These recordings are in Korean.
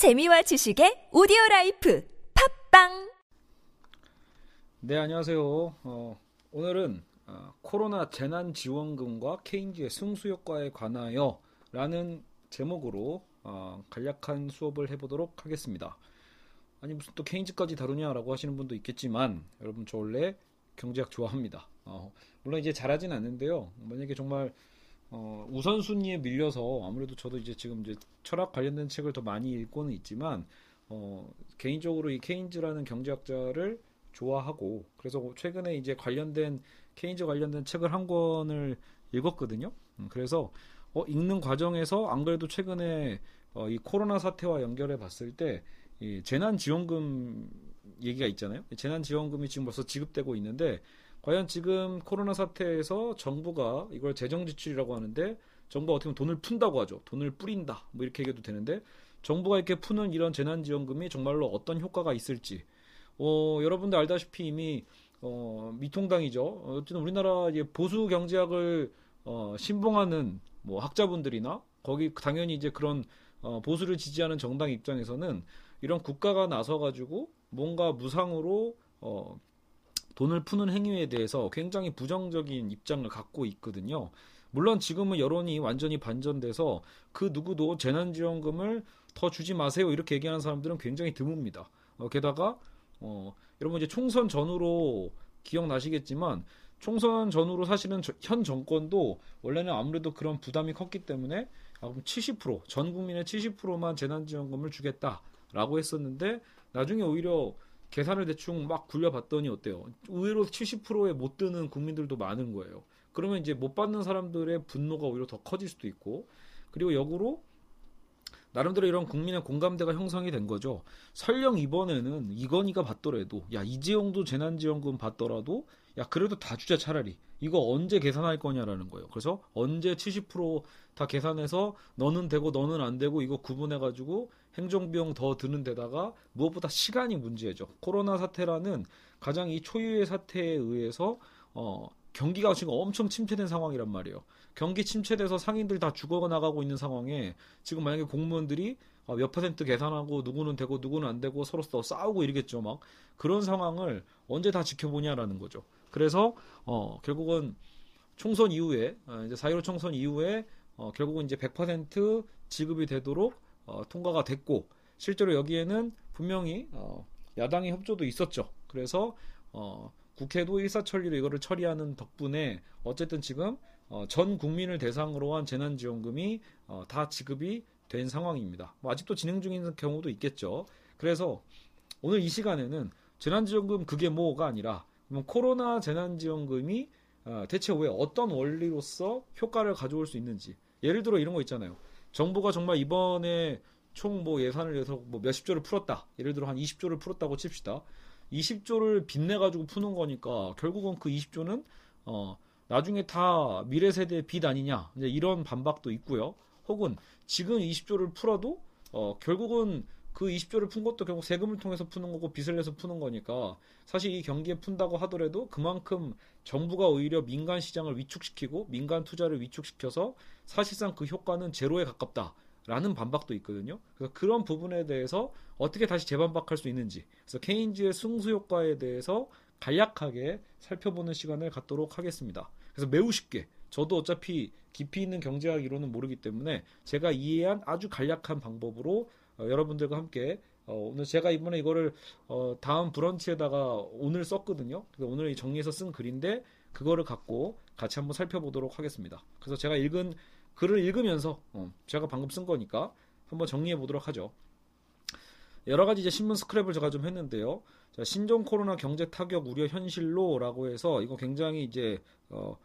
재미와 지식의 오디오 라이프 팟빵 네, 안녕하세요. 어, 오늘은 어, 코로나 재난 지원금과 케인즈의 승수 효과에 관하여 라는 제목으로 어, 간략한 수업을 해 보도록 하겠습니다. 아니 무슨 또 케인즈까지 다루냐라고 하시는 분도 있겠지만 여러분 저 원래 경제학 좋아합니다. 어, 물론 이제 잘하진 않는데요. 만약에 정말 어, 우선순위에 밀려서 아무래도 저도 이제 지금 이제 철학 관련된 책을 더 많이 읽고는 있지만 어, 개인적으로 이 케인즈라는 경제학자를 좋아하고 그래서 최근에 이제 관련된 케인즈 관련된 책을 한 권을 읽었거든요. 음, 그래서 어, 읽는 과정에서 안 그래도 최근에 어, 이 코로나 사태와 연결해 봤을 때 이 재난지원금 얘기가 있잖아요. 재난지원금이 지금 벌써 지급되고 있는데 과연 지금 코로나 사태에서 정부가 이걸 재정 지출이라고 하는데 정부가 어떻게 보면 돈을 푼다고 하죠. 돈을 뿌린다. 뭐 이렇게 얘기해도 되는데 정부가 이렇게 푸는 이런 재난지원금이 정말로 어떤 효과가 있을지 어, 여러분들 알다시피 이미 어, 미통당이죠. 어쨌든 우리나라 보수 경제학을 어, 신봉하는 뭐 학자분들이나 거기 당연히 이제 그런 어, 보수를 지지하는 정당 입장에서는 이런 국가가 나서 가지고 뭔가 무상으로 어, 돈을 푸는 행위에 대해서 굉장히 부정적인 입장을 갖고 있거든요. 물론 지금은 여론이 완전히 반전돼서 그 누구도 재난지원금을 더 주지 마세요 이렇게 얘기하는 사람들은 굉장히 드뭅니다. 어, 게다가 어, 여러분 이제 총선 전후로 기억나시겠지만 총선 전후로 사실은 저, 현 정권도 원래는 아무래도 그런 부담이 컸기 때문에 아, 70%전 국민의 70%만 재난지원금을 주겠다라고 했었는데 나중에 오히려 계산을 대충 막 굴려봤더니 어때요? 의외로 70%에 못 드는 국민들도 많은 거예요. 그러면 이제 못 받는 사람들의 분노가 오히려 더 커질 수도 있고 그리고 역으로 나름대로 이런 국민의 공감대가 형성이 된 거죠. 설령 이번에는 이건희가 받더라도 야 이재용도 재난지원금 받더라도 야 그래도 다 주자 차라리 이거 언제 계산할 거냐라는 거예요. 그래서 언제 70%다 계산해서 너는 되고 너는 안 되고 이거 구분해 가지고 행정비용 더 드는 데다가 무엇보다 시간이 문제죠. 코로나 사태라는 가장 이 초유의 사태에 의해서 어 경기가 지금 엄청 침체된 상황이란 말이에요. 경기 침체돼서 상인들 다 죽어 나가고 있는 상황에 지금 만약에 공무원들이 어, 몇 퍼센트 계산하고 누구는 되고 누구는 안 되고 서로 또 싸우고 이러겠죠. 막 그런 상황을 언제 다 지켜보냐라는 거죠. 그래서 어 결국은 총선 이후에 어, 이제 4.15 총선 이후에 어 결국은 이제 100% 지급이 되도록 어 통과가 됐고 실제로 여기에는 분명히 어 야당의 협조도 있었죠. 그래서 어 국회도 일사천리로 이거를 처리하는 덕분에 어쨌든 지금 어, 전 국민을 대상으로 한 재난지원금이 어, 다 지급이 된 상황입니다. 뭐 아직도 진행 중인 경우도 있겠죠. 그래서 오늘 이 시간에는 재난지원금 그게 뭐가 아니라 코로나 재난지원금이 어, 대체 왜 어떤 원리로서 효과를 가져올 수 있는지 예를 들어 이런 거 있잖아요. 정부가 정말 이번에 총 뭐 예산을 내서 뭐 몇십 조를 풀었다. 예를 들어 한 20조를 풀었다고 칩시다. 20조를 빚내 가지고 푸는 거니까 결국은 그 20조는 어 나중에 다 미래 세대의 빚 아니냐 이제 이런 반박도 있고요. 혹은 지금 20조를 풀어도 어 결국은 그 20조를 푼 것도 결국 세금을 통해서 푸는 거고 빚을 내서 푸는 거니까 사실 이 경기에 푼다고 하더라도 그만큼 정부가 오히려 민간 시장을 위축시키고 민간 투자를 위축시켜서 사실상 그 효과는 제로에 가깝다. 라는 반박도 있거든요. 그래서 그런 부분에 대해서 어떻게 다시 재반박할 수 있는지. 그래서 케인즈의 승수 효과에 대해서 간략하게 살펴보는 시간을 갖도록 하겠습니다. 그래서 매우 쉽게 저도 어차피 깊이 있는 경제학 이론은 모르기 때문에 제가 이해한 아주 간략한 방법으로 어, 여러분들과 함께 어, 오늘 제가 이번에 이거를 어, 다음 브런치에다가 오늘 썼거든요. 오늘 정리해서 쓴 글인데 그거를 갖고 같이 한번 살펴보도록 하겠습니다. 그래서 제가 읽은 글을 읽으면서 어, 제가 방금 쓴 거니까 한번 정리해 보도록 하죠. 여러 가지 이제 신문 스크랩을 제가 좀 했는데요. 자, 신종 코로나 경제 타격 우려 현실로라고 해서 이거 굉장히 이제 어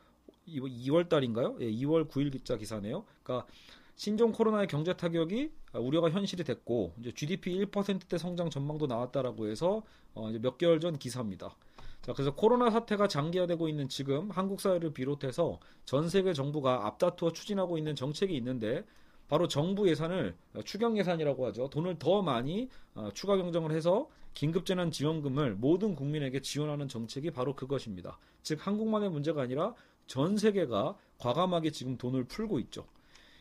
2월 달인가요? 예, 2월 9일 기자 기사네요. 그러니까 신종 코로나의 경제 타격이 우려가 현실이 됐고 이제 GDP 1%대 성장 전망도 나왔다라고 해서 어 이제 몇 개월 전 기사입니다. 자, 그래서 코로나 사태가 장기화되고 있는 지금 한국 사회를 비롯해서 전 세계 정부가 앞다투어 추진하고 있는 정책이 있는데 바로 정부 예산을 추경 예산이라고 하죠. 돈을 더 많이 어, 추가 경정을 해서 긴급재난 지원금을 모든 국민에게 지원하는 정책이 바로 그것입니다. 즉 한국만의 문제가 아니라 전 세계가 과감하게 지금 돈을 풀고 있죠.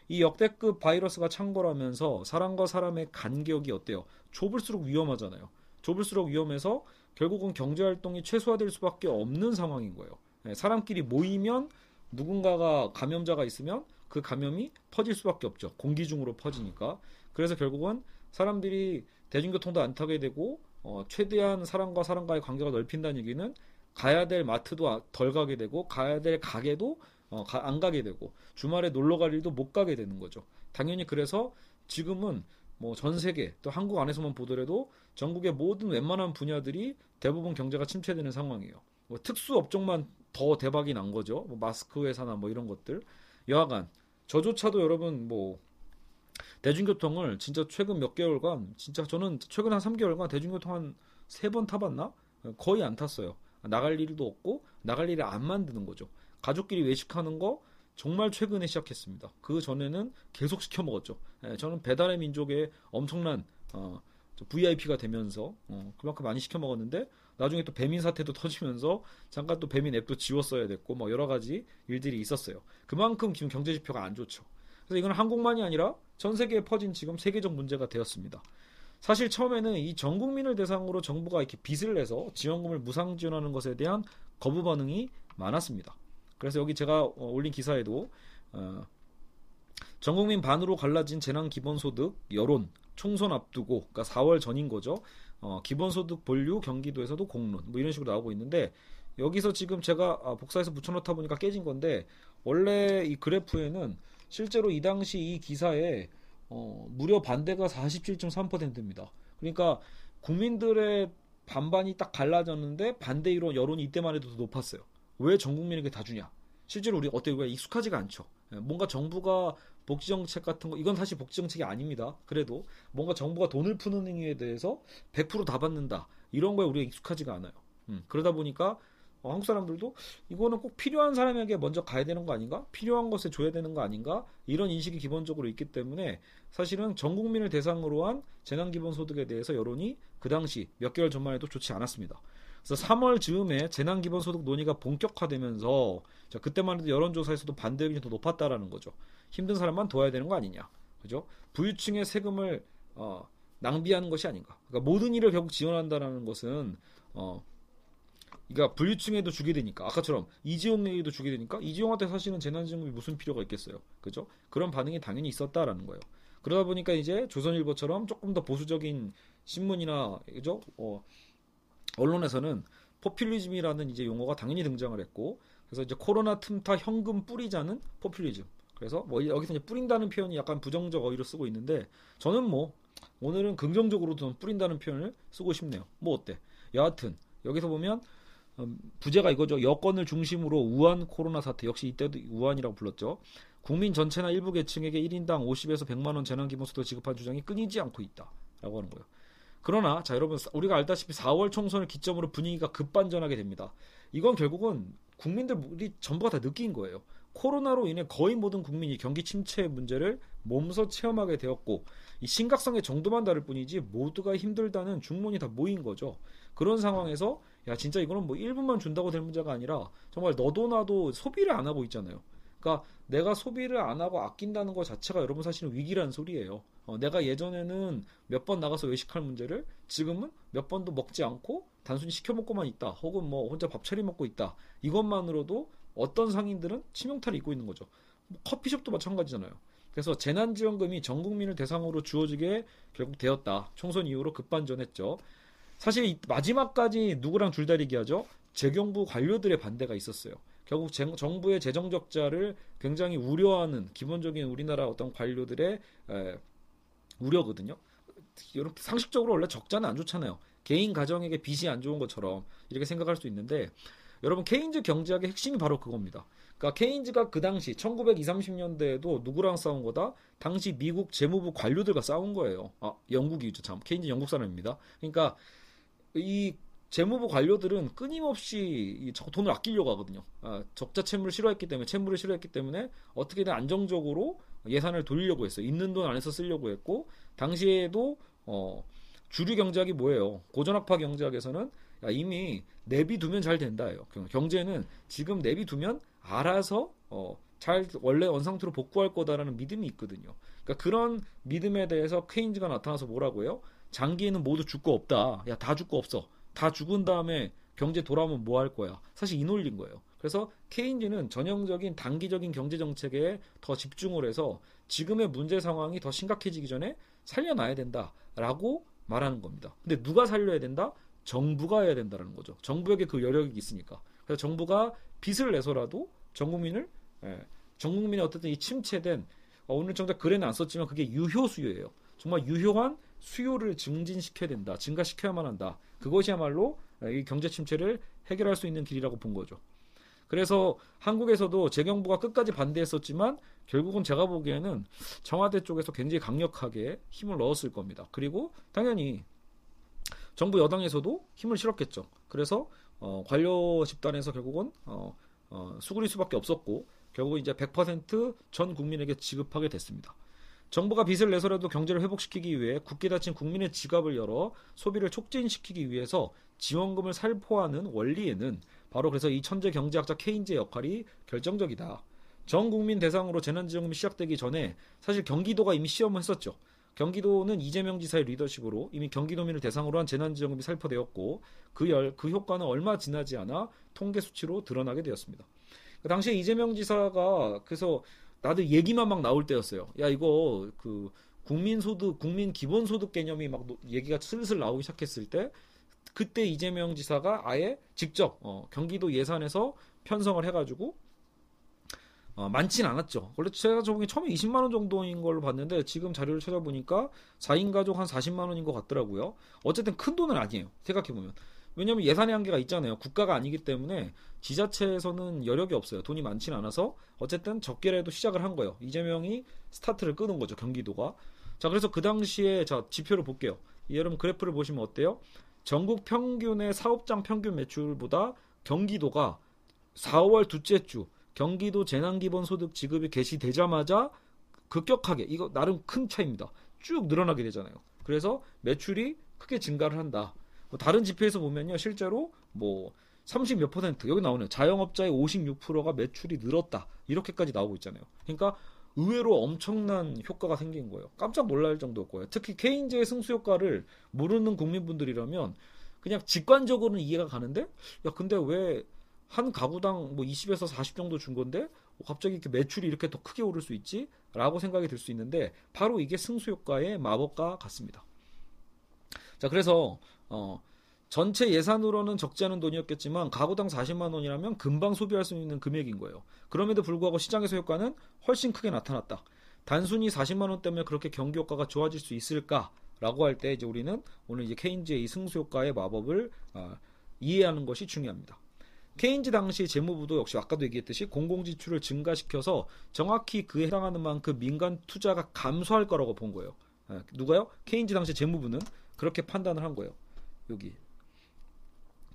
이 역대급 바이러스가 창궐하면서 사람과 사람의 간격이 어때요? 좁을수록 위험하잖아요. 좁을수록 위험해서 결국은 경제 활동이 최소화될 수밖에 없는 상황인 거예요. 네, 사람끼리 모이면 누군가가 감염자가 있으면 그 감염이 퍼질 수밖에 없죠. 공기 중으로 퍼지니까. 그래서 결국은 사람들이 대중교통도 안 타게 되고 어, 최대한 사람과 사람과의 관계가 넓힌다는 얘기는 가야 될 마트도 아, 덜 가게 되고 가야 될 가게도 어, 가, 안 가게 되고 주말에 놀러 갈 일도 못 가게 되는 거죠. 당연히 그래서 지금은 뭐 전 세계 또 한국 안에서만 보더라도 전국의 모든 웬만한 분야들이 대부분 경제가 침체되는 상황이에요. 뭐 특수 업종만 더 대박이 난 거죠. 뭐 마스크 회사나 뭐 이런 것들. 여하간 저조차도 여러분 뭐 대중교통을 진짜 최근 몇 개월간 진짜 저는 최근 한 3개월간 대중교통 한 세 번 타봤나? 거의 안 탔어요. 나갈 일도 없고 나갈 일을 안 만드는 거죠. 가족끼리 외식하는 거 정말 최근에 시작했습니다. 그 전에는 계속 시켜 먹었죠. 예, 저는 배달의 민족에 엄청난 어, VIP가 되면서 어, 그만큼 많이 시켜 먹었는데 나중에 또 배민 사태도 터지면서 잠깐 또 배민 앱도 지웠어야 됐고 뭐 여러 가지 일들이 있었어요. 그만큼 지금 경제 지표가 안 좋죠. 그래서 이건 한국만이 아니라 전 세계에 퍼진 지금 세계적 문제가 되었습니다. 사실 처음에는 이 전 국민을 대상으로 정부가 이렇게 빚을 내서 지원금을 무상 지원하는 것에 대한 거부 반응이 많았습니다. 그래서 여기 제가 어, 올린 기사에도 어, 전 국민 반으로 갈라진 재난 기본소득 여론 총선 앞두고 그러니까 4월 전인 거죠. 어, 기본소득 본류 경기도에서도 공론 뭐 이런 식으로 나오고 있는데 여기서 지금 제가 아, 복사해서 붙여놓다 보니까 깨진 건데 원래 이 그래프에는 실제로 이 당시 이 기사에 어, 무려 반대가 47.3%입니다. 그러니까 국민들의 반반이 딱 갈라졌는데 반대 이론 여론이 이때만 해도 더 높았어요. 왜 전 국민에게 다 주냐? 실제로 우리 어때요? 왜 익숙하지가 않죠. 예, 뭔가 정부가 복지 정책 같은 거 이건 사실 복지 정책이 아닙니다. 그래도 뭔가 정부가 돈을 푸는 행위에 대해서 100%다 받는다 이런 거에 우리가 익숙하지가 않아요. 음, 그러다 보니까 어, 한국 사람들도 이거는 꼭 필요한 사람에게 먼저 가야 되는 거 아닌가? 필요한 것에 줘야 되는 거 아닌가? 이런 인식이 기본적으로 있기 때문에 사실은 전 국민을 대상으로 한 재난 기본 소득에 대해서 여론이 그 당시 몇 개월 전만 해도 좋지 않았습니다. 그래서 3월 즈음에 재난기본소득 논의가 본격화되면서 자, 그때만 해도 여론조사에서도 반대 의견이 더 높았다라는 거죠. 힘든 사람만 도와야 되는 거 아니냐. 그죠? 부유층의 세금을 어, 낭비하는 것이 아닌가. 그러니까 모든 일을 결국 지원한다라는 것은 어, 그러니까 분류층에도 주게 되니까 아까처럼 이지용에게도 주게 되니까 이지용한테 사실은 재난지원금이 무슨 필요가 있겠어요. 그죠? 그런 반응이 당연히 있었다라는 거예요. 그러다 보니까 이제 조선일보처럼 조금 더 보수적인 신문이나 그죠? 어, 언론에서는 포퓰리즘이라는 이제 용어가 당연히 등장을 했고 그래서 이제 코로나 틈타 현금 뿌리자는 포퓰리즘. 그래서 뭐 여기서 이제 뿌린다는 표현이 약간 부정적 어휘로 쓰고 있는데 저는 뭐 오늘은 긍정적으로 좀 뿌린다는 표현을 쓰고 싶네요. 뭐 어때? 여하튼 여기서 보면 음, 부제가 이거죠. 여권을 중심으로 우한 코로나 사태 역시 이때도 우한이라고 불렀죠. 국민 전체나 일부 계층에게 1인당 50에서 100만 원 재난 기본소득 지급한 주장이 끊이지 않고 있다라고 하는 거예요. 그러나 자 여러분 우리가 알다시피 4월 총선을 기점으로 분위기가 급반전하게 됩니다. 이건 결국은 국민들이 전부가 다 느낀 거예요. 코로나로 인해 거의 모든 국민이 경기 침체 문제를 몸소 체험하게 되었고 이 심각성의 정도만 다를 뿐이지 모두가 힘들다는 중론이 다 모인 거죠. 그런 상황에서 야 진짜 이거는 뭐 1분만 준다고 될 문제가 아니라 정말 너도 나도 소비를 안 하고 있잖아요. 그러니까 내가 소비를 안 하고 아낀다는 것 자체가 여러분 사실은 위기라는 소리예요. 어, 내가 예전에는 몇 번 나가서 외식할 문제를 지금은 몇 번도 먹지 않고 단순히 시켜 먹고만 있다. 혹은 뭐 혼자 밥 차려 먹고 있다. 이것만으로도 어떤 상인들은 치명타를 입고 있는 거죠. 뭐 커피숍도 마찬가지잖아요. 그래서 재난지원금이 전 국민을 대상으로 주어지게 결국 되었다. 총선 이후로 급반전했죠. 사실 마지막까지 누구랑 줄다리기 하죠? 재경부 관료들의 반대가 있었어요. 결국 제, 정부의 재정 적자를 굉장히 우려하는 기본적인 우리나라 어떤 관료들의 에, 우려거든요. 이렇게 상식적으로 원래 적자는 안 좋잖아요. 개인 가정에게 빚이 안 좋은 것처럼 이렇게 생각할 수 있는데 여러분 케인즈 경제학의 핵심이 바로 그겁니다. 그러니까 케인즈가 그 당시 1920, 30년대에도 누구랑 싸운 거다? 당시 미국 재무부 관료들과 싸운 거예요. 아, 영국이죠. 참. 케인즈 영국 사람입니다. 그러니까 이 재무부 관료들은 끊임없이 돈을 아끼려고 하거든요. 아, 적자 채무를 싫어했기 때문에 채무를 싫어했기 때문에 어떻게든 안정적으로 예산을 돌리려고 했어요. 있는 돈 안에서 쓰려고 했고 당시에도 어, 주류 경제학이 뭐예요? 고전학파 경제학에서는 야, 이미 내비 두면 잘 된다예요. 경제는 지금 내비 두면 알아서 어, 잘 원래 원상태로 복구할 거다라는 믿음이 있거든요. 그러니까 그런 믿음에 대해서 케인즈가 나타나서 뭐라고요? 장기에는 모두 죽고 없다. 야, 다 죽고 없어. 다 죽은 다음에 경제 돌아오면 뭐 할 거야? 사실 이 논리인 거예요. 그래서 케인즈는 전형적인 단기적인 경제 정책에 더 집중을 해서 지금의 문제 상황이 더 심각해지기 전에 살려놔야 된다라고 말하는 겁니다. 근데 누가 살려야 된다? 정부가 해야 된다는 거죠. 정부에게 그 여력이 있으니까. 그래서 정부가 빚을 내서라도 전 국민을 예, 전 국민의 어쨌든 이 침체된 어, 오늘 정작 글에는 안 썼지만 그게 유효 수요예요. 정말 유효한 수요를 증진시켜야 된다. 증가시켜야만 한다. 그것이야말로 이 경제 침체를 해결할 수 있는 길이라고 본 거죠. 그래서 한국에서도 재경부가 끝까지 반대했었지만 결국은 제가 보기에는 청와대 쪽에서 굉장히 강력하게 힘을 넣었을 겁니다. 그리고 당연히 정부 여당에서도 힘을 실었겠죠. 그래서 어, 관료 집단에서 결국은 어, 어, 수그릴 수밖에 없었고 결국 이제 100%전 국민에게 지급하게 됐습니다. 정부가 빚을 내서라도 경제를 회복시키기 위해 굳게 닫힌 국민의 지갑을 열어 소비를 촉진시키기 위해서 지원금을 살포하는 원리에는 바로 그래서 이 천재 경제학자 케인즈의 역할이 결정적이다. 전 국민 대상으로 재난지원금이 시작되기 전에 사실 경기도가 이미 시험을 했었죠. 경기도는 이재명 지사의 리더십으로 이미 경기도민을 대상으로 한 재난지원금이 살포되었고 그, 열, 그 효과는 얼마 지나지 않아 통계 수치로 드러나게 되었습니다. 그 당시에 이재명 지사가 그래서 나도 얘기만 막 나올 때였어요. 야 이거 그 국민소득, 국민 기본소득 개념이 막 얘기가 슬슬 나오기 시작했을 때 그때 이재명 지사가 아예 직접 어, 경기도 예산에서 편성을 해가지고 어, 많진 않았죠. 원래 제가 저번에 처음에 20만 원 정도인 걸로 봤는데 지금 자료를 찾아보니까 4인 가족 한 40만 원인 것 같더라고요. 어쨌든 큰 돈은 아니에요. 생각해 보면. 왜냐하면 예산의 한계가 있잖아요. 국가가 아니기 때문에 지자체에서는 여력이 없어요. 돈이 많지는 않아서 어쨌든 적게라도 시작을 한 거예요. 이재명이 스타트를 끄는 거죠. 경기도가. 자 그래서 그 당시에 자 지표를 볼게요. 여러분 그래프를 보시면 어때요? 전국 평균의 사업장 평균 매출보다 경기도가 4월 둘째 주 경기도 재난기본소득 지급이 개시되자마자 급격하게 이거 나름 큰 차이입니다. 쭉 늘어나게 되잖아요. 그래서 매출이 크게 증가를 한다. 뭐 다른 지표에서 보면요, 실제로 뭐 30몇 퍼센트 여기 나오네요. 자영업자의 56%가 매출이 늘었다. 이렇게까지 나오고 있잖아요. 그러니까 의외로 엄청난 효과가 생긴 거예요. 깜짝 놀랄 정도였고요. 특히 케인즈의 승수 효과를 모르는 국민분들이라면 그냥 직관적으로는 이해가 가는데 야 근데 왜 한 가구당 뭐 20에서 40 정도 준 건데 갑자기 이렇게 매출이 이렇게 더 크게 오를 수 있지? 라고 생각이 들 수 있는데 바로 이게 승수 효과의 마법과 같습니다. 자, 그래서 어 전체 예산으로는 적지 않은 돈이었겠지만 가구당 40만 원이라면 금방 소비할 수 있는 금액인 거예요. 그럼에도 불구하고 시장에서 효과는 훨씬 크게 나타났다. 단순히 40만 원 때문에 그렇게 경기 효과가 좋아질 수 있을까라고 할 때 이제 우리는 오늘 이제 케인즈의 이 승수 효과의 마법을 어, 이해하는 것이 중요합니다. 케인즈 당시 재무부도 역시 아까도 얘기했듯이 공공지출을 증가시켜서 정확히 그에 해당하는 만큼 민간 투자가 감소할 거라고 본 거예요. 예, 누가요? 케인즈 당시 재무부는 그렇게 판단을 한 거예요. 여기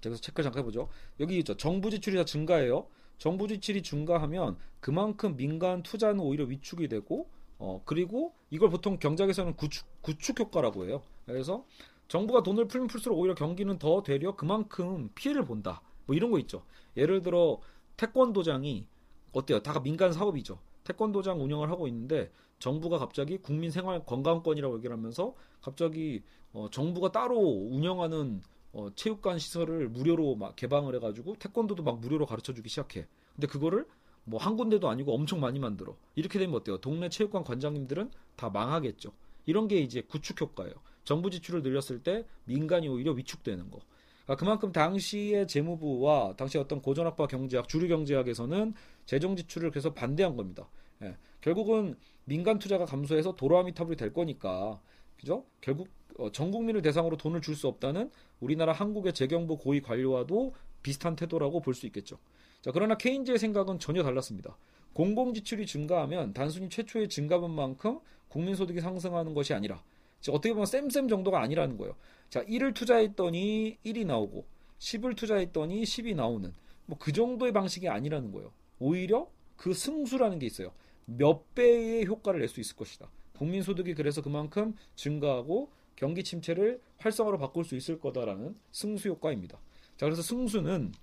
그래서 체크 잠깐 해보죠. 여기 있죠. 정부 지출이 다 증가해요. 정부 지출이 증가하면 그만큼 민간 투자는 오히려 위축이 되고 어 그리고 이걸 보통 경제학에서는 구축, 구축 효과라고 해요. 그래서 정부가 돈을 풀면 풀수록 오히려 경기는 더 되려 그만큼 피해를 본다. 뭐 이런 거 있죠. 예를 들어 태권도장이 어때요? 다 민간 사업이죠. 태권도장 운영을 하고 있는데 정부가 갑자기 국민 생활 건강권이라고 얘기를 하면서 갑자기 어, 정부가 따로 운영하는 어, 체육관 시설을 무료로 막 개방을 해가지고 태권도도 막 무료로 가르쳐주기 시작해. 근데 그거를 뭐 한 군데도 아니고 엄청 많이 만들어. 이렇게 되면 어때요? 동네 체육관 관장님들은 다 망하겠죠. 이런 게 이제 구축 효과예요. 정부 지출을 늘렸을 때 민간이 오히려 위축되는 거. 그러니까 그만큼 당시의 재무부와 당시 어떤 고전학과 경제학, 주류 경제학에서는 재정 지출을 계속 반대한 겁니다. 예. 결국은 민간 투자가 감소해서 도로아미 타불이 될 거니까, 그죠? 결국 어, 전 국민을 대상으로 돈을 줄 수 없다는 우리나라 한국의 재경부 고위 관료와도 비슷한 태도라고 볼 수 있겠죠. 자, 그러나 케인즈의 생각은 전혀 달랐습니다. 공공 지출이 증가하면 단순히 최초의 증가분만큼 국민 소득이 상승하는 것이 아니라 어떻게 보면 쌤쌤 정도가 아니라는 거예요. 자, 1을 투자했더니 1이 나오고 10을 투자했더니 10이 나오는 뭐 그 정도의 방식이 아니라는 거예요. 오히려 그 승수라는 게 있어요. 몇 배의 효과를 낼 수 있을 것이다. 국민 소득이 그래서 그만큼 증가하고 경기 침체를 활성화로 바꿀 수 있을 거다라는 승수 효과입니다. 자, 그래서 승수는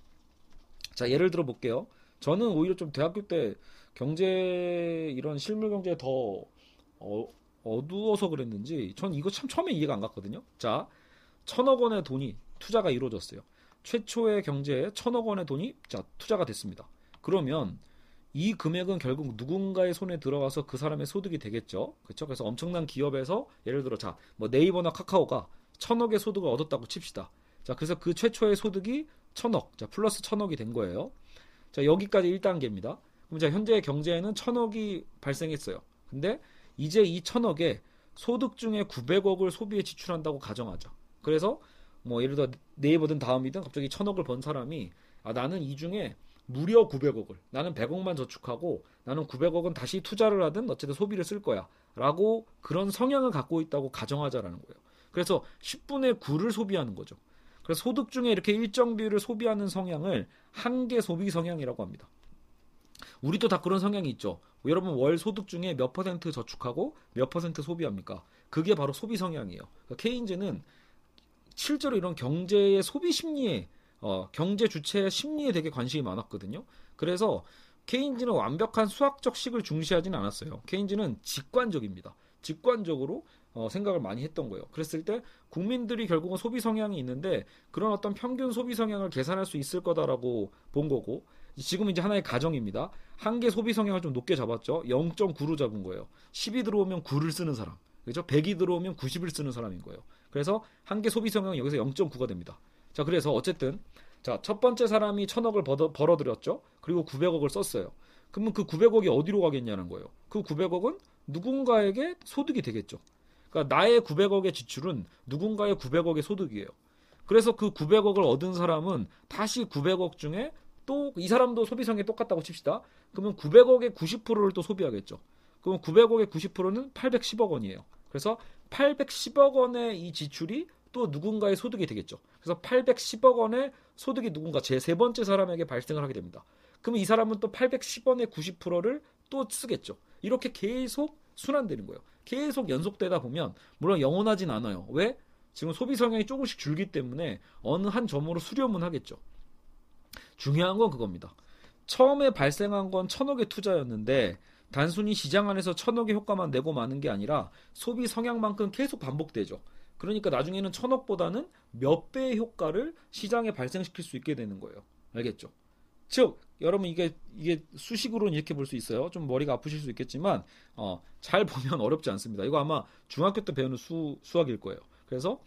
자, 예를 들어 볼게요. 저는 오히려 좀 대학교 때 경제 이런 실물 경제에 더 어, 어두워서 그랬는지 전 이거 참 처음에 이해가 안 갔거든요. 자, 천억 원의 돈이 투자가 이루어졌어요. 최초의 경제에 천억 원의 돈이 자 투자가 됐습니다. 그러면 이 금액은 결국 누군가의 손에 들어가서 그 사람의 소득이 되겠죠. 그렇죠? 그래서 엄청난 기업에서 예를 들어 자, 뭐 네이버나 카카오가 천억의 소득을 얻었다고 칩시다. 자, 그래서 그 최초의 소득이 천억, 자 플러스 천억이 된 거예요. 자, 여기까지 1단계입니다. 그럼 자 현재 경제에는 천억이 발생했어요. 근데 이제 이 천억에 소득 중에 900억을 소비에 지출한다고 가정하죠. 그래서 뭐 예를 들어 네이버든 다음이든 갑자기 천억을 번 사람이 아 나는 이 중에 무려 900억을. 나는 100억만 저축하고 나는 900억은 다시 투자를 하든 어쨌든 소비를 쓸 거야. 라고 그런 성향을 갖고 있다고 가정하자라는 거예요. 그래서 10분의 9를 소비하는 거죠. 그래서 소득 중에 이렇게 일정 비율을 소비하는 성향을 한계 소비 성향이라고 합니다. 우리도 다 그런 성향이 있죠. 여러분 월 소득 중에 몇 퍼센트 저축하고 몇 퍼센트 소비합니까? 그게 바로 소비 성향이에요. 그러니까 케인즈는 실제로 이런 경제의 소비 심리에 어, 경제 주체의 심리에 되게 관심이 많았거든요. 그래서 케인즈는 완벽한 수학적 식을 중시하지는 않았어요. 케인즈는 직관적입니다. 직관적으로 어, 생각을 많이 했던 거예요. 그랬을 때 국민들이 결국은 소비 성향이 있는데 그런 어떤 평균 소비 성향을 계산할 수 있을 거다라고 본 거고 지금 이제 하나의 가정입니다. 한계 소비 성향을 좀 높게 잡았죠. 0.9로 잡은 거예요. 10이 들어오면 9를 쓰는 사람. 그죠? 100이 들어오면 90을 쓰는 사람인 거예요. 그래서 한계 소비 성향은 여기서 0.9가 됩니다. 자, 그래서 어쨌든 자, 첫 번째 사람이 천억을 벌어, 들였죠 그리고 900억을 썼어요. 그러면 그 900억이 어디로 가겠냐는 거예요. 그 900억은 누군가에게 소득이 되겠죠. 그러니까 나의 900억의 지출은 누군가의 900억의 소득이에요. 그래서 그 900억을 얻은 사람은 다시 900억 중에 또 이 사람도 소비성이 똑같다고 칩시다. 그러면 900억의 90%를 또 소비하겠죠. 그러면 900억의 90%는 810억 원이에요. 그래서 810억 원의 이 지출이 또 누군가의 소득이 되겠죠. 그래서 810억 원의 소득이 누군가 제 세 번째 사람에게 발생을 하게 됩니다. 그러면 이 사람은 또 810원의 90%를 또 쓰겠죠. 이렇게 계속 순환되는 거예요. 계속 연속되다 보면 물론 영원하진 않아요. 왜? 지금 소비 성향이 조금씩 줄기 때문에 어느 한 점으로 수렴은 하겠죠. 중요한 건 그겁니다. 처음에 발생한 건 천억의 투자였는데 단순히 시장 안에서 천억의 효과만 내고 마는 게 아니라 소비 성향만큼 계속 반복되죠. 그러니까 나중에는 천억보다는 몇 배의 효과를 시장에 발생시킬 수 있게 되는 거예요. 알겠죠? 즉, 여러분 이게 이게 수식으로는 이렇게 볼 수 있어요. 좀 머리가 아프실 수 있겠지만 어, 잘 보면 어렵지 않습니다. 이거 아마 중학교 때 배우는 수 수학일 거예요. 그래서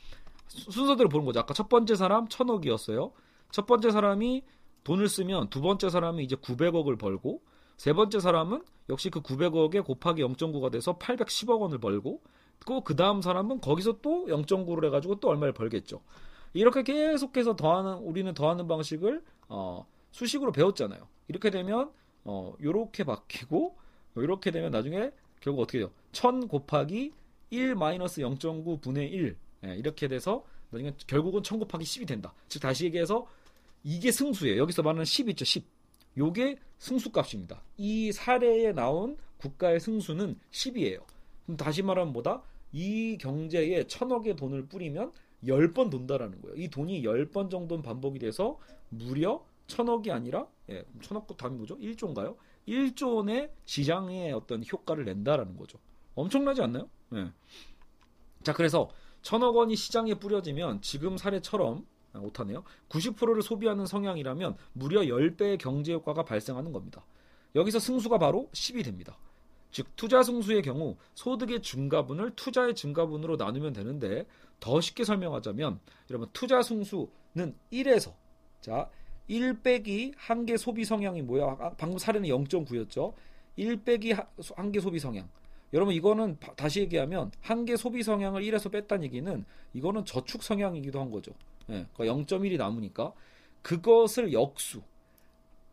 순서대로 보는 거죠. 아까 첫 번째 사람 천억이었어요. 첫 번째 사람이 돈을 쓰면 두 번째 사람이 이제 900억을 벌고 세 번째 사람은 역시 그 900억에 곱하기 0.9가 돼서 810억 원을 벌고 그 다음 사람은 거기서 또 0.9를 해가지고 또 얼마를 벌겠죠. 이렇게 계속해서 더하는 우리는 더하는 방식을 어, 수식으로 배웠잖아요. 이렇게 되면 어, 요렇게 바뀌고 이렇게 되면 나중에 결국 어떻게 돼요? 1000 곱하기 1 마이너스 0.9 분의 1 예, 이렇게 돼서 나중에 결국은 1000 곱하기 10이 된다. 즉 다시 얘기해서 이게 승수예요. 여기서 말하는 10 있죠. 10. 요게 승수값입니다. 이 사례에 나온 국가의 승수는 10이에요. 그럼 다시 말하면 뭐다? 이 경제에 천억의 돈을 뿌리면 10번 돈다라는 거예요. 이 돈이 10번 정도는 반복이 돼서 무려 천억이 아니라 예, 천억 다음이 뭐죠? 1조인가요? 1조 원의 시장에 어떤 효과를 낸다라는 거죠. 엄청나지 않나요? 예. 자, 그래서 천억 원이 시장에 뿌려지면 지금 사례처럼 아, 오타네요. 90%를 소비하는 성향이라면 무려 10배의 경제 효과가 발생하는 겁니다. 여기서 승수가 바로 10이 됩니다. 즉 투자 승수의 경우 소득의 증가분을 투자의 증가분으로 나누면 되는데 더 쉽게 설명하자면 여러분 투자 승수는 1에서 자, 1 빼기 한계 소비 성향이 뭐야? 아, 방금 사례는 0.9였죠. 1 빼기 한계 소비 성향. 여러분 이거는 다시 얘기하면 한계 소비 성향을 1에서 뺐다는 얘기는 이거는 저축 성향이기도 한 거죠. 예, 그러니까 0.1이 남으니까 그것을 역수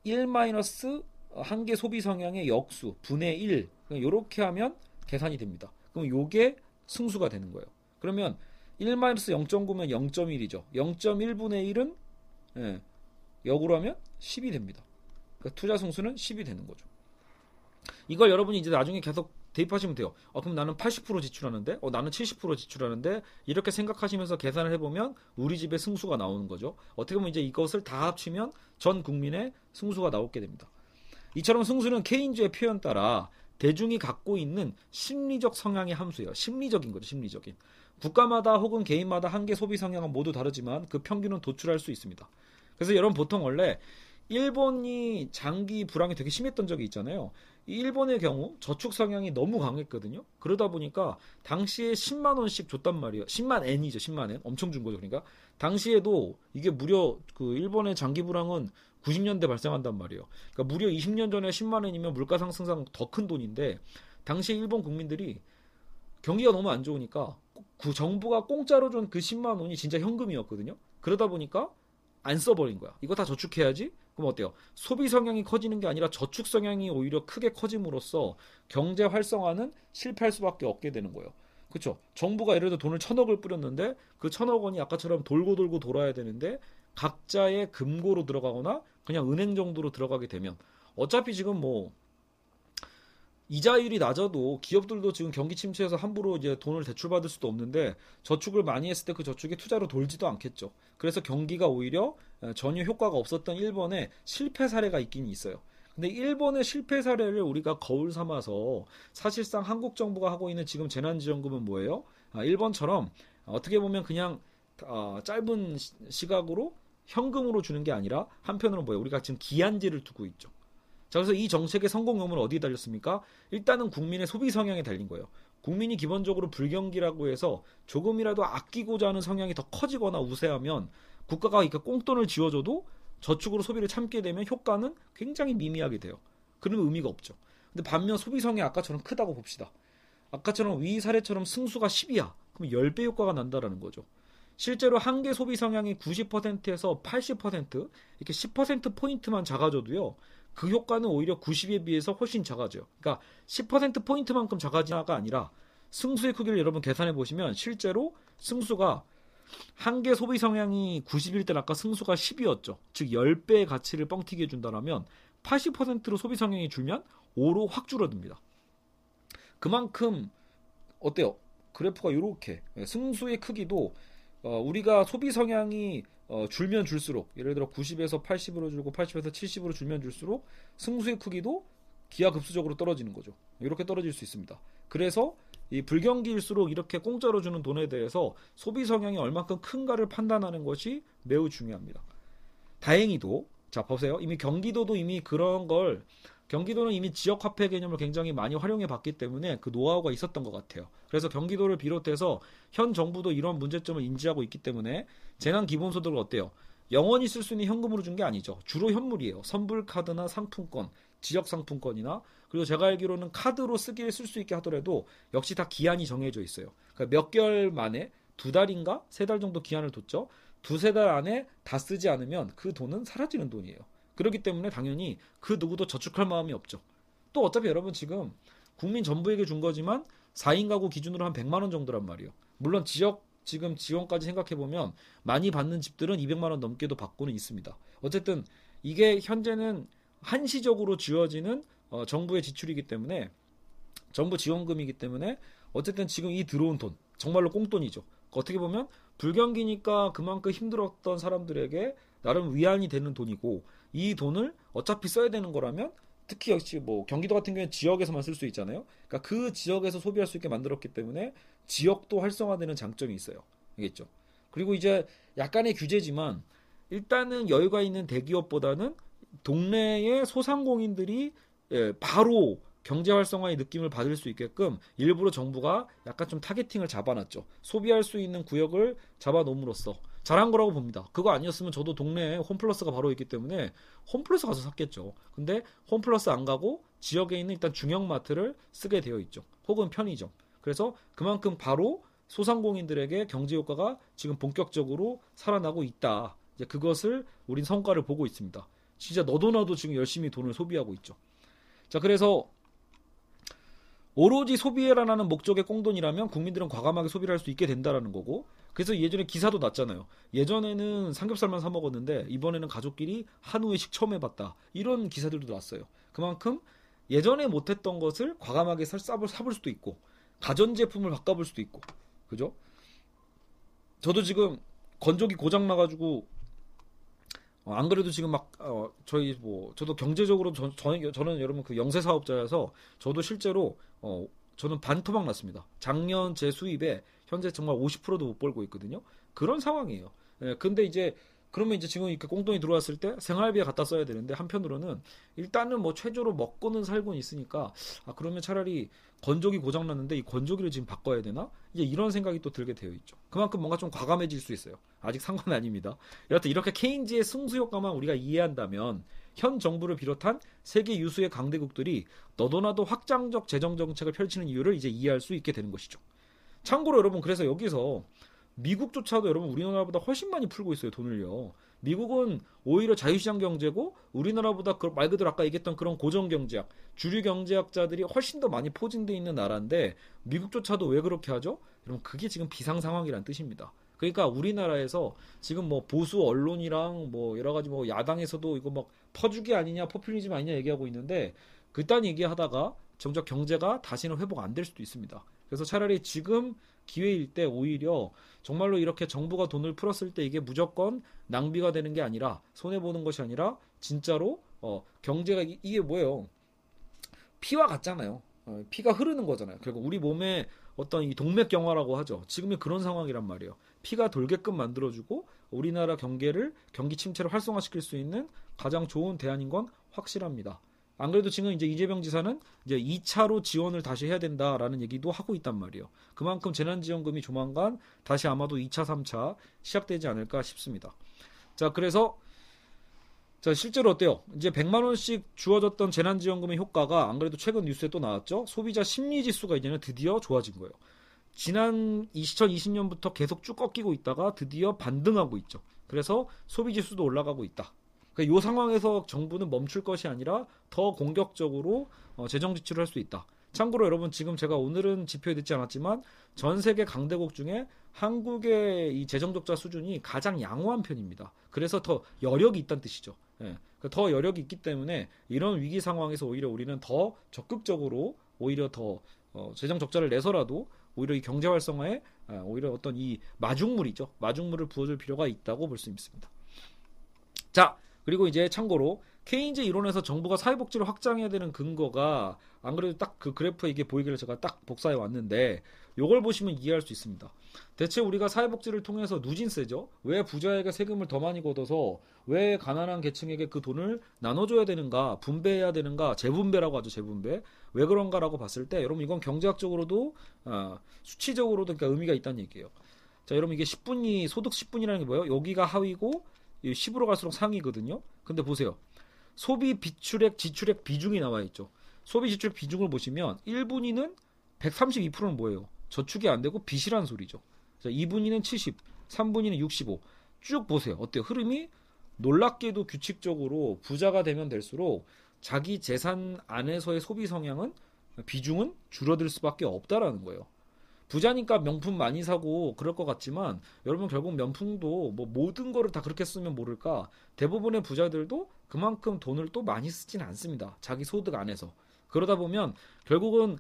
1 마이너스 한계 소비 성향의 역수 분의 1 이렇게 하면 계산이 됩니다. 그럼 요게 승수가 되는 거예요. 그러면 1 마이너스 0.9면 0.1이죠. 0.1분의 1은 예, 역으로 하면 10이 됩니다. 그러니까 투자 승수는 10이 되는 거죠. 이걸 여러분이 이제 나중에 계속 대입하시면 돼요. 어, 그럼 나는 80% 지출하는데, 어, 나는 70% 지출하는데, 이렇게 생각하시면서 계산을 해보면 우리 집의 승수가 나오는 거죠. 어떻게 보면 이제 이것을 다 합치면 전 국민의 승수가 나오게 됩니다. 이처럼 승수는 케인즈의 표현 따라 대중이 갖고 있는 심리적 성향의 함수예요. 심리적인 거죠, 심리적인. 국가마다 혹은 개인마다 한계 소비 성향은 모두 다르지만 그 평균은 도출할 수 있습니다. 그래서 여러분 보통 원래 일본이 장기 불황이 되게 심했던 적이 있잖아요. 일본의 경우 저축 성향이 너무 강했거든요. 그러다 보니까 당시에 10만 원씩 줬단 말이에요. 10만 엔이죠. 10만 엔. 엄청 준 거죠. 그러니까 당시에도 이게 무려 그 일본의 장기 불황은 90년대 발생한단 말이에요. 그러니까 무려 20년 전에 10만 엔이면 물가 상승상 더 큰 돈인데 당시 일본 국민들이 경기가 너무 안 좋으니까 그 정부가 공짜로 준 그 10만 원이 진짜 현금이었거든요. 그러다 보니까 안 써버린 거야. 이거 다 저축해야지. 그럼 어때요? 소비 성향이 커지는 게 아니라 저축 성향이 오히려 크게 커짐으로써 경제 활성화는 실패할 수밖에 없게 되는 거예요. 그렇죠? 정부가 예를 들어 돈을 천억을 뿌렸는데 그 천억 원이 아까처럼 돌고 돌고 돌아야 되는데 각자의 금고로 들어가거나 그냥 은행 정도로 들어가게 되면 어차피 지금 뭐 이자율이 낮아도 기업들도 지금 경기 침체에서 함부로 이제 돈을 대출받을 수도 없는데 저축을 많이 했을 때 그 저축이 투자로 돌지도 않겠죠. 그래서 경기가 오히려 전혀 효과가 없었던 일본의 실패 사례가 있긴 있어요. 근데 일본의 실패 사례를 우리가 거울 삼아서 사실상 한국 정부가 하고 있는 지금 재난지원금은 뭐예요? 아, 일본처럼 어떻게 보면 그냥 아, 짧은 시각으로 현금으로 주는 게 아니라 한편으로 뭐예요? 우리가 지금 기한제를 두고 있죠. 자, 그래서 이 정책의 성공 여부는 어디에 달렸습니까? 일단은 국민의 소비 성향에 달린 거예요. 국민이 기본적으로 불경기라고 해서 조금이라도 아끼고자 하는 성향이 더 커지거나 우세하면 국가가 이렇게 꽁돈을 지어줘도 저축으로 소비를 참게 되면 효과는 굉장히 미미하게 돼요. 그러면 의미가 없죠. 근데 반면 소비 성향이 아까처럼 크다고 봅시다. 아까처럼 위 사례처럼 승수가 10이야. 그럼 10배 효과가 난다라는 거죠. 실제로 한계 소비 성향이 90%에서 80% 이렇게 10% 포인트만 작아져도요. 그 효과는 오히려 90에 비해서 훨씬 작아져요. 그러니까 10% 포인트만큼 작아지나가 아니라 승수의 크기를 여러분 계산해 보시면 실제로 승수가 한계 소비 성향이 90일 때 아까 승수가 10이었죠. 즉 10배의 가치를 뻥튀기 해 준다면 80%로 소비 성향이 줄면 5로 확 줄어듭니다. 그만큼 어때요? 그래프가 이렇게 승수의 크기도 어, 우리가 소비 성향이 어, 줄면 줄수록 예를 들어 90에서 80으로 줄고 80에서 70으로 줄면 줄수록 승수의 크기도 기하급수적으로 떨어지는 거죠. 이렇게 떨어질 수 있습니다. 그래서 이 불경기일수록 이렇게 공짜로 주는 돈에 대해서 소비 성향이 얼만큼 큰가를 판단하는 것이 매우 중요합니다. 다행히도 자 보세요. 이미 경기도도 이미 그런 걸 경기도는 이미 지역 화폐 개념을 굉장히 많이 활용해 봤기 때문에 그 노하우가 있었던 것 같아요. 그래서 경기도를 비롯해서 현 정부도 이런 문제점을 인지하고 있기 때문에 재난 기본소득을 어때요? 영원히 쓸 수 있는 현금으로 준 게 아니죠. 주로 현물이에요. 선불 카드나 상품권, 지역 상품권이나 그리고 제가 알기로는 카드로 쓰기를 쓸수 있게 하더라도 역시 다 기한이 정해져 있어요. 그러니까 몇 개월 만에 두 달인가 세 달 정도 기한을 뒀죠. 두세 달 안에 다 쓰지 않으면 그 돈은 사라지는 돈이에요. 그렇기 때문에 당연히 그 누구도 저축할 마음이 없죠. 또 어차피 여러분 지금 국민 전부에게 준 거지만 4인 가구 기준으로 한 100만 원 정도란 말이에요. 물론 지역 지금 지원까지 생각해 보면 많이 받는 집들은 200만 원 넘게도 받고는 있습니다. 어쨌든 이게 현재는 한시적으로 지어지는 어, 정부의 지출이기 때문에 정부 지원금이기 때문에 어쨌든 지금 이 들어온 돈 정말로 꽁돈이죠. 어떻게 보면 불경기니까 그만큼 힘들었던 사람들에게 나름 위안이 되는 돈이고 이 돈을 어차피 써야 되는 거라면 특히 역시 뭐 경기도 같은 경우에 지역에서만 쓸 수 있잖아요. 그러니까 그 지역에서 소비할 수 있게 만들었기 때문에 지역도 활성화되는 장점이 있어요. 알겠죠? 그리고 이제 약간의 규제지만 일단은 여유가 있는 대기업보다는 동네의 소상공인들이 예, 바로 경제 활성화의 느낌을 받을 수 있게끔 일부러 정부가 약간 좀 타겟팅을 잡아놨죠. 소비할 수 있는 구역을 잡아놓음으로써 잘한 거라고 봅니다. 그거 아니었으면 저도 동네에 홈플러스가 바로 있기 때문에 홈플러스 가서 샀겠죠. 근데 홈플러스 안 가고 지역에 있는 일단 중형 마트를 쓰게 되어 있죠. 혹은 편의점. 그래서 그만큼 바로 소상공인들에게 경제 효과가 지금 본격적으로 살아나고 있다. 이제 그것을 우린 성과를 보고 있습니다. 진짜 너도 나도 지금 열심히 돈을 소비하고 있죠. 자, 그래서 오로지 소비해라라는 목적의 꽁돈이라면 국민들은 과감하게 소비를 할 수 있게 된다라는 거고 그래서 예전에 기사도 났잖아요. 예전에는 삼겹살만 사 먹었는데 이번에는 가족끼리 한우회식 처음 해봤다. 이런 기사들도 났어요. 그만큼 예전에 못했던 것을 과감하게 사볼, 사볼 수도 있고 가전제품을 바꿔볼 수도 있고 그죠? 저도 지금 건조기 고장 나가지고 어, 안 그래도 지금 막 어, 저희 뭐 저도 경제적으로 저, 저, 저는 여러분 그 영세 사업자여서 저도 실제로 어, 저는 반토막 났습니다. 작년 제 수입에 현재 정말 50%도 못 벌고 있거든요. 그런 상황이에요. 예, 근데 이제 그러면 이제 지금 이렇게 꽁돈이 들어왔을 때 생활비에 갖다 써야 되는데 한편으로는 일단은 뭐 최저로 먹고는 살고는 있으니까 아 그러면 차라리 건조기 고장 났는데 이 건조기를 지금 바꿔야 되나? 이제 이런 생각이 또 들게 되어 있죠. 그만큼 뭔가 좀 과감해질 수 있어요. 아직 상관 아닙니다. 여하튼 이렇게 케인즈의 승수 효과만 우리가 이해한다면 현 정부를 비롯한 세계 유수의 강대국들이 너도나도 확장적 재정 정책을 펼치는 이유를 이제 이해할 수 있게 되는 것이죠. 참고로 여러분 그래서 여기서 미국조차도 여러분 우리나라보다 훨씬 많이 풀고 있어요 돈을요. 미국은 오히려 자유시장 경제고 우리나라보다 그 말 그대로 아까 얘기했던 그런 고정 경제학, 주류 경제학자들이 훨씬 더 많이 포진돼 있는 나라인데 미국조차도 왜 그렇게 하죠? 여러분 그게 지금 비상 상황이란 뜻입니다. 그러니까 우리나라에서 지금 뭐 보수 언론이랑 뭐 여러 가지 뭐 야당에서도 이거 막 퍼주기 아니냐, 포퓰리즘 아니냐 얘기하고 있는데 그딴 얘기하다가 정작 경제가 다시는 회복 안 될 수도 있습니다. 그래서 차라리 지금 기회일 때 오히려 정말로 이렇게 정부가 돈을 풀었을 때 이게 무조건 낭비가 되는 게 아니라 손해 보는 것이 아니라 진짜로 어 경제가 이, 게 뭐예요? 피와 같잖아요. 어, 피가 흐르는 거잖아요. 결국 우리 몸에 어떤 이 동맥 경화라고 하죠. 지금이 그런 상황이란 말이에요. 피가 돌게끔 만들어주고 우리나라 경계를 경기 침체를 활성화시킬 수 있는 가장 좋은 대안인 건 확실합니다. 안 그래도 지금 이제 이재명 지사는 이제 2차로 지원을 다시 해야 된다라는 얘기도 하고 있단 말이에요. 그만큼 재난지원금이 조만간 다시 아마도 2차, 3차 시작되지 않을까 싶습니다. 자, 그래서 자, 실제로 어때요? 이제 100만 원씩 주어졌던 재난지원금의 효과가 안 그래도 최근 뉴스에 또 나왔죠. 소비자 심리 지수가 이제는 드디어 좋아진 거예요. 지난 2020년부터 계속 쭉 꺾이고 있다가 드디어 반등하고 있죠. 그래서 소비 지수도 올라가고 있다. 그러니까 이 상황에서 정부는 멈출 것이 아니라 더 공격적으로 어, 재정 지출을 할 수 있다. 참고로 여러분 지금 제가 오늘은 지표에 듣지 않았지만 전 세계 강대국 중에 한국의 이 재정 적자 수준이 가장 양호한 편입니다. 그래서 더 여력이 있다는 뜻이죠. 예. 그러니까 더 여력이 있기 때문에 이런 위기 상황에서 오히려 우리는 더 적극적으로 오히려 더 어, 재정 적자를 내서라도 오히려 이 경제 활성화에 아, 오히려 어떤 이 마중물이죠. 마중물을 부어줄 필요가 있다고 볼 수 있습니다. 자, 그리고 이제 참고로 케인즈 이론에서 정부가 사회복지를 확장해야 되는 근거가 안 그래도 딱 그 그래프에 이게 보이기를 제가 딱 복사해 왔는데 요걸 보시면 이해할 수 있습니다. 대체 우리가 사회복지를 통해서 누진세죠? 왜 부자에게 세금을 더 많이 걷어서 왜 가난한 계층에게 그 돈을 나눠줘야 되는가, 분배해야 되는가, 재분배라고 하죠, 재분배. 왜 그런가라고 봤을 때 여러분 이건 경제학적으로도 아, 수치적으로도 그러니까 의미가 있다는 얘기예요. 자, 여러분 이게 10분이 소득 10분이라는 게 뭐예요? 여기가 하위고 10으로 갈수록 상이거든요. 근데 보세요. 소비 비출액 지출액 비중이 나와 있죠. 소비 지출액 비중을 보시면 1분위는 132%는 뭐예요? 저축이 안 되고 빚이란 소리죠. 자, 2분위는 70, 3분위는 65. 쭉 보세요. 어때요? 흐름이 놀랍게도 규칙적으로 부자가 되면 될수록 자기 재산 안에서의 소비 성향은 비중은 줄어들 수밖에 없다라는 거예요. 부자니까 명품 많이 사고 그럴 것 같지만 여러분 결국 명품도 뭐 모든 거를 다 그렇게 쓰면 모를까 대부분의 부자들도 그만큼 돈을 또 많이 쓰진 않습니다. 자기 소득 안에서. 그러다 보면 결국은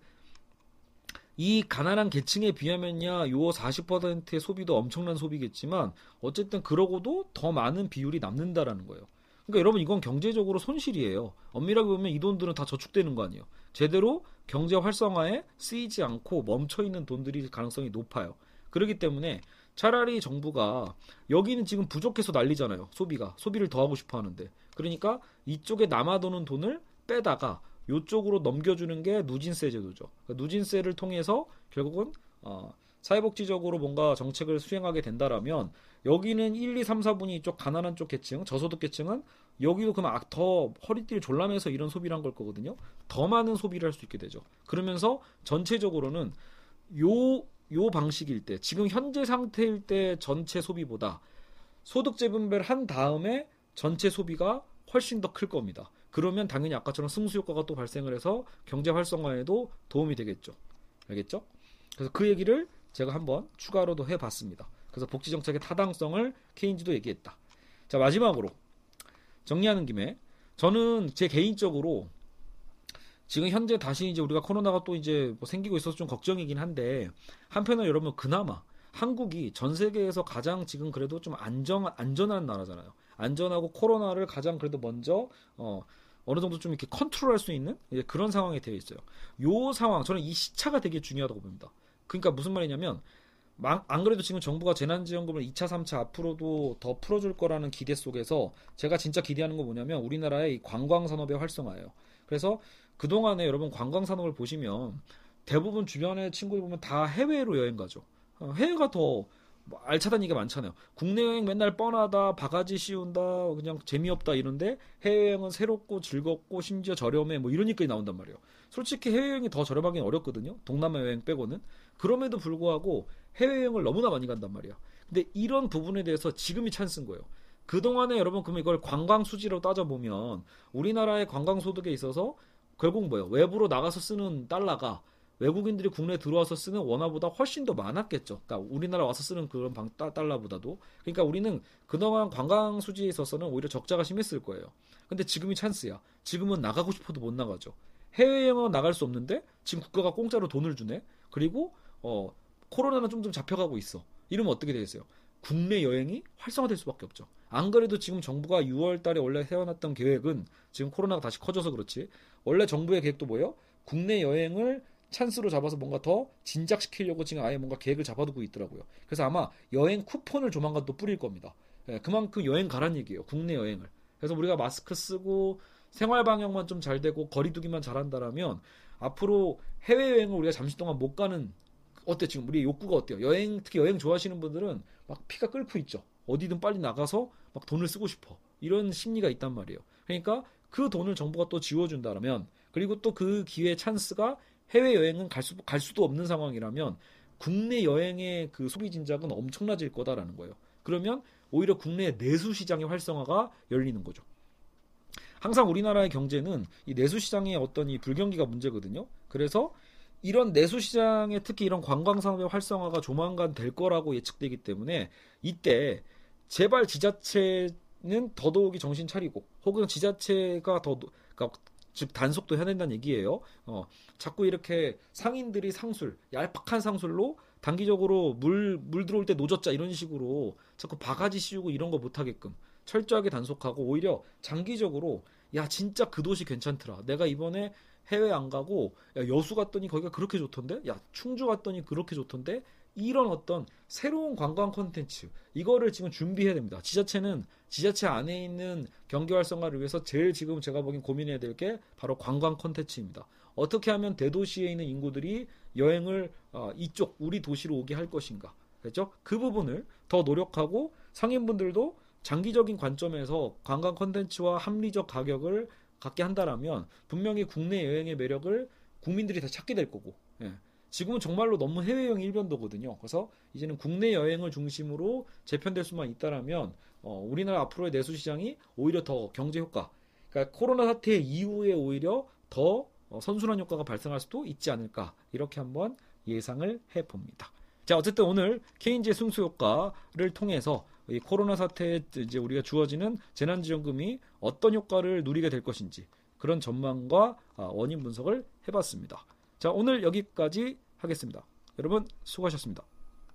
이 가난한 계층에 비하면야 요 40%의 소비도 엄청난 소비겠지만 어쨌든 그러고도 더 많은 비율이 남는다라는 거예요. 그러니까 여러분 이건 경제적으로 손실이에요. 엄밀하게 보면 이 돈들은 다 저축되는 거 아니에요. 제대로 경제 활성화에 쓰이지 않고 멈춰 있는 돈들이 가능성이 높아요. 그렇기 때문에 차라리 정부가 여기는 지금 부족해서 난리잖아요. 소비가 소비를 더 하고 싶어 하는데 그러니까 이쪽에 남아도는 돈을 빼다가 이쪽으로 넘겨주는 게 누진세 제도죠. 그러니까 누진세를 통해서 결국은 어, 사회복지적으로 뭔가 정책을 수행하게 된다라면 여기는 1, 2, 3, 4분이 이쪽 가난한 쪽 계층, 저소득 계층은 여기도 그만 아, 더 허리띠를 졸라매서 이런 소비를 한 걸 거거든요. 더 많은 소비를 할 수 있게 되죠. 그러면서 전체적으로는 요, 요 방식일 때, 지금 현재 상태일 때 전체 소비보다 소득 재분배를 한 다음에 전체 소비가 훨씬 더 클 겁니다. 그러면 당연히 아까처럼 승수 효과가 또 발생을 해서 경제 활성화에도 도움이 되겠죠. 알겠죠? 그래서 그 얘기를 제가 한번 추가로도 해봤습니다. 그래서 복지 정책의 타당성을 케인즈도 얘기했다. 자 마지막으로 정리하는 김에 저는 제 개인적으로 지금 현재 다시 이제 우리가 코로나가 또 이제 뭐 생기고 있어서 좀 걱정이긴 한데 한편으로 여러분 그나마 한국이 전 세계에서 가장 지금 그래도 좀 안정 안전한 나라잖아요. 안전하고 코로나를 가장 그래도 먼저 어 어느 정도 좀 이렇게 컨트롤할 수 있는 그런 상황이 되어 있어요. 요 상황 저는 이 시차가 되게 중요하다고 봅니다. 그러니까 무슨 말이냐면 안 그래도 지금 정부가 재난지원금을 2차, 3차 앞으로도 더 풀어줄 거라는 기대 속에서 제가 진짜 기대하는 건 뭐냐면 우리나라의 관광산업의 활성화예요. 그래서 그동안에 여러분 관광산업을 보시면 대부분 주변의 친구들 보면 다 해외로 여행 가죠. 어, 해외가 더 알차다는 얘기가 많잖아요. 국내 여행 맨날 뻔하다, 바가지 씌운다, 그냥 재미없다 이런데 해외여행은 새롭고 즐겁고 심지어 저렴해 뭐 이런 얘기까지 나온단 말이에요. 솔직히 해외여행이 더 저렴하기는 어렵거든요. 동남아 여행 빼고는. 그럼에도 불구하고 해외여행을 너무나 많이 간단 말이야. 근데 이런 부분에 대해서 지금이 찬스인 거예요. 그동안에 여러분 그럼 이걸 관광 수지로 따져보면 우리나라의 관광 소득에 있어서 결국 뭐예요? 외부로 나가서 쓰는 달러가 외국인들이 국내에 들어와서 쓰는 원화보다 훨씬 더 많았겠죠. 그러니까 우리나라 와서 쓰는 그런 방, 달러보다도. 그러니까 우리는 그동안 관광 수지에 있어서는 오히려 적자가 심했을 거예요. 근데 지금이 찬스야. 지금은 나가고 싶어도 못 나가죠. 해외여행은 나갈 수 없는데 지금 국가가 공짜로 돈을 주네. 그리고 어 코로나는 좀좀 잡혀가고 있어. 이러면 어떻게 되겠어요? 국내 여행이 활성화될 수밖에 없죠. 안 그래도 지금 정부가 6월 달에 원래 세워놨던 계획은 지금 코로나가 다시 커져서 그렇지. 원래 정부의 계획도 뭐예요? 국내 여행을 찬스로 잡아서 뭔가 더 진작시키려고 지금 아예 뭔가 계획을 잡아두고 있더라고요. 그래서 아마 여행 쿠폰을 조만간 또 뿌릴 겁니다. 예, 그만큼 여행 가란 얘기예요. 국내 여행을. 그래서 우리가 마스크 쓰고 생활 방역만 좀 잘 되고 거리두기만 잘한다라면 앞으로 해외 여행을 우리가 잠시 동안 못 가는 어때 지금 우리 욕구가 어때요? 여행 특히 여행 좋아하시는 분들은 막 피가 끓고 있죠. 어디든 빨리 나가서 막 돈을 쓰고 싶어. 이런 심리가 있단 말이에요. 그러니까 그 돈을 정부가 또 지워준다면 그리고 또 그 기회 찬스가 해외 여행은 갈, 수, 갈 수도 없는 상황이라면 국내 여행의 그 소비 진작은 엄청나질 거다라는 거예요. 그러면 오히려 국내 내수 시장의 활성화가 열리는 거죠. 항상 우리나라의 경제는 이 내수 시장의 어떤 이 불경기가 문제거든요. 그래서 이런 내수 시장에 특히 이런 관광 산업의 활성화가 조만간 될 거라고 예측되기 때문에 이때 제발 지자체는 더더욱이 정신 차리고 혹은 지자체가 더 그러니까 즉 단속도 해야 된다는 얘기예요. 어, 자꾸 이렇게 상인들이 상술, 얄팍한 상술로 단기적으로 물, 물 들어올 때 노졌자 이런 식으로 자꾸 바가지 씌우고 이런 거 못하게끔 철저하게 단속하고 오히려 장기적으로 야 진짜 그 도시 괜찮더라. 내가 이번에 해외 안 가고 야, 여수 갔더니 거기가 그렇게 좋던데, 야 충주 갔더니 그렇게 좋던데 이런 어떤 새로운 관광 콘텐츠 이거를 지금 준비해야 됩니다. 지자체는 지자체 안에 있는 경기 활성화를 위해서 제일 지금 제가 보기엔 고민해야 될 게 바로 관광 콘텐츠입니다. 어떻게 하면 대도시에 있는 인구들이 여행을 어, 이쪽 우리 도시로 오게 할 것인가? 그렇죠? 그 부분을 더 노력하고 상인분들도 장기적인 관점에서 관광 콘텐츠와 합리적 가격을 갖게 한다라면 분명히 국내 여행의 매력을 국민들이 다 찾게 될 거고 예. 지금은 정말로 너무 해외여행 일변도거든요. 그래서 이제는 국내 여행을 중심으로 재편될 수만 있다라면 어, 우리나라 앞으로의 내수 시장이 오히려 더 경제 효과, 그러니까 코로나 사태 이후에 오히려 더 어, 선순환 효과가 발생할 수도 있지 않을까 이렇게 한번 예상을 해봅니다. 자 어쨌든 오늘 케인즈의 승수 효과를 통해서 이 코로나 사태에 이제 우리가 주어지는 재난지원금이 어떤 효과를 누리게 될 것인지 그런 전망과 아, 원인 분석을 해봤습니다. 자, 오늘 여기까지 하겠습니다. 여러분 수고하셨습니다.